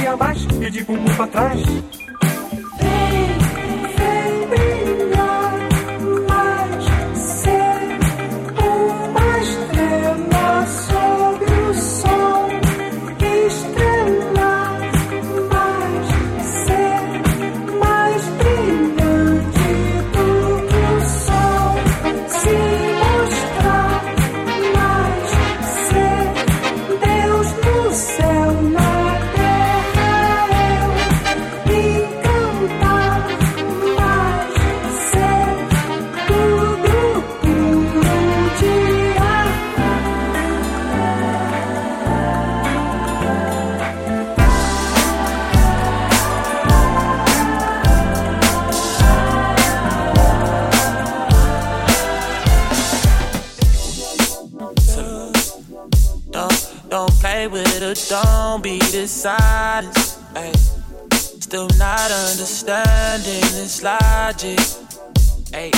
Dia. A mais e de bumbum pra trás. Don't. Ay. Still not understanding this logic. Hey,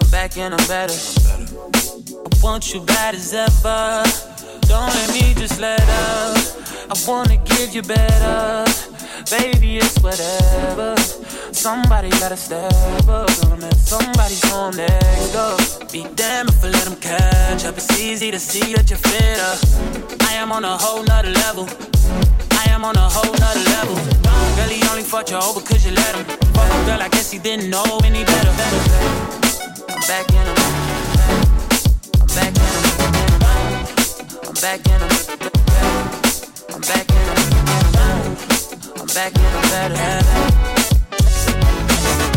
I'm back and I'm better. I want you bad as ever. Don't let me just let up. I wanna give you better. Baby, it's whatever. Somebody gotta step up. Let somebody's home next door. Be damned if I let them catch up. It's easy to see that you're fitter. I am on a whole nother level. I am on a whole nother level. Girl, he only fought you over cause you let him. Fuck him, girl, I guess he didn't know any better. I'm back in him. I'm back in him. I'm back in him. I'm back in him. I'm back in him better.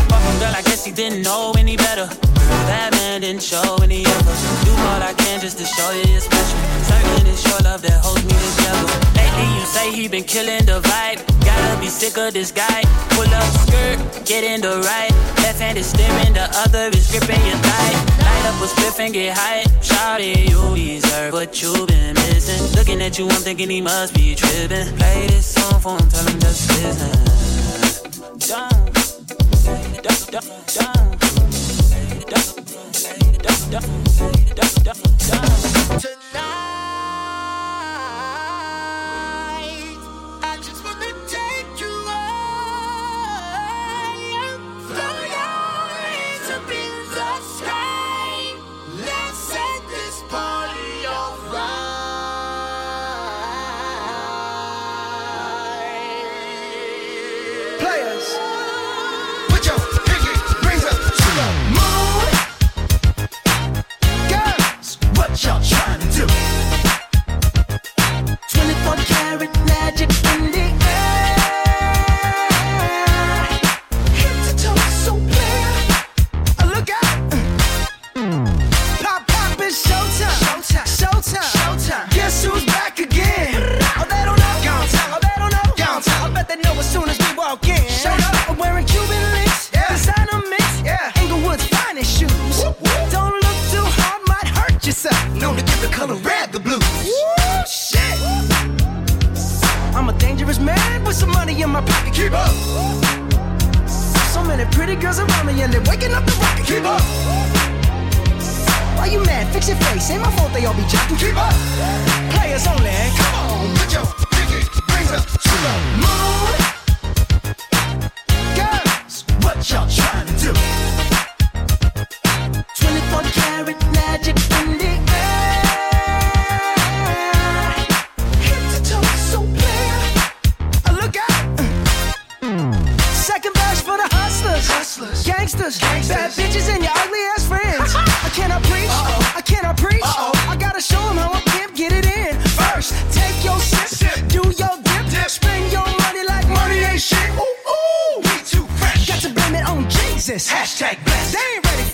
Fuck him, girl, I guess he didn't know any better. That man didn't show any effort. Do all I can just to show you you're special. Certain it's your love that holds me together. Lately, you say he been killing the vibe. Gotta be sick of this guy. Pull up skirt, get in the right. Left hand is steering, the other is gripping your thigh. Light up a spliff and get high. Shout you deserve what you've been missing. Looking at you, I'm thinking he must be tripping. Play this song for him, tell him just listen. Don't, don't, don't, don't. Tonight, Fix your face. Ain't my fault they all be jacking. Keep up. Players only. Come on, put your pinky rings up to the moon.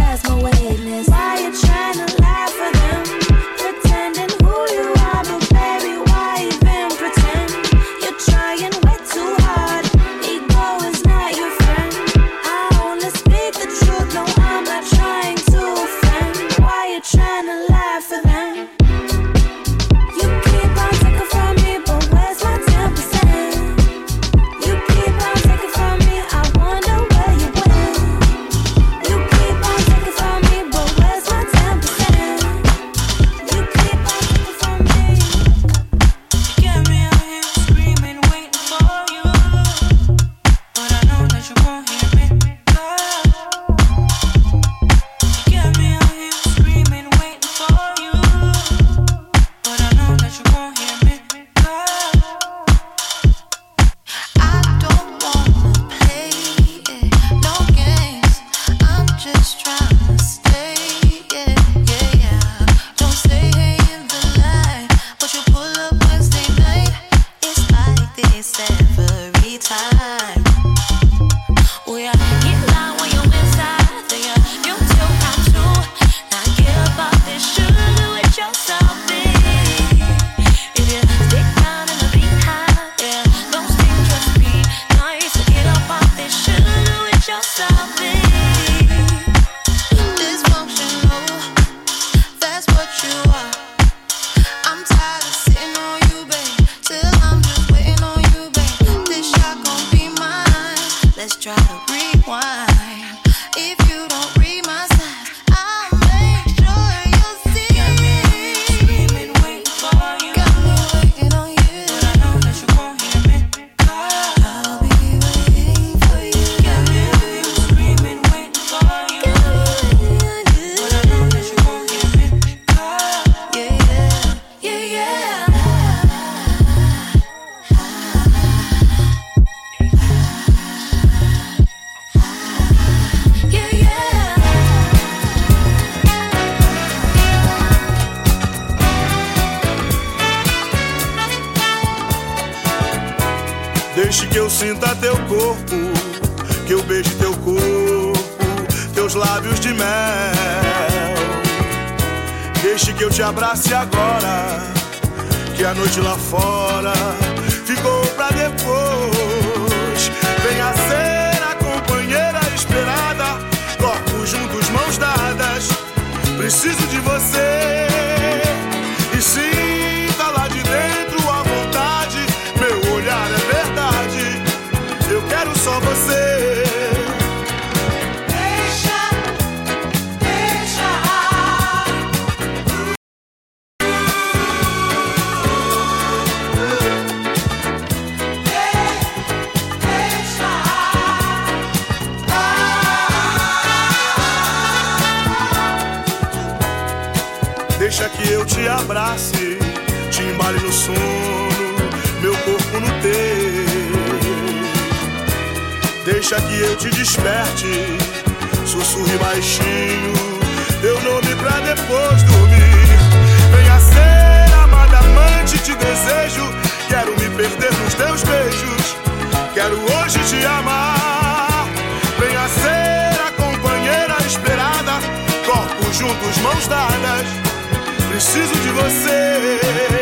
That's my weakness. Why you trying to waste every time. Que eu sinta teu corpo, que eu beije teu corpo, teus lábios de mel. Deixe que eu te abrace agora, que a noite lá fora ficou pra depois. Venha ser a companheira esperada, corpos juntos, mãos dadas. Preciso de você. Deixa que eu te desperte, sussurre baixinho, teu nome pra depois dormir. Venha ser amada amante, te desejo. Quero me perder nos teus beijos, quero hoje te amar. Venha ser a companheira esperada, corpos juntos, mãos dadas. Preciso de você.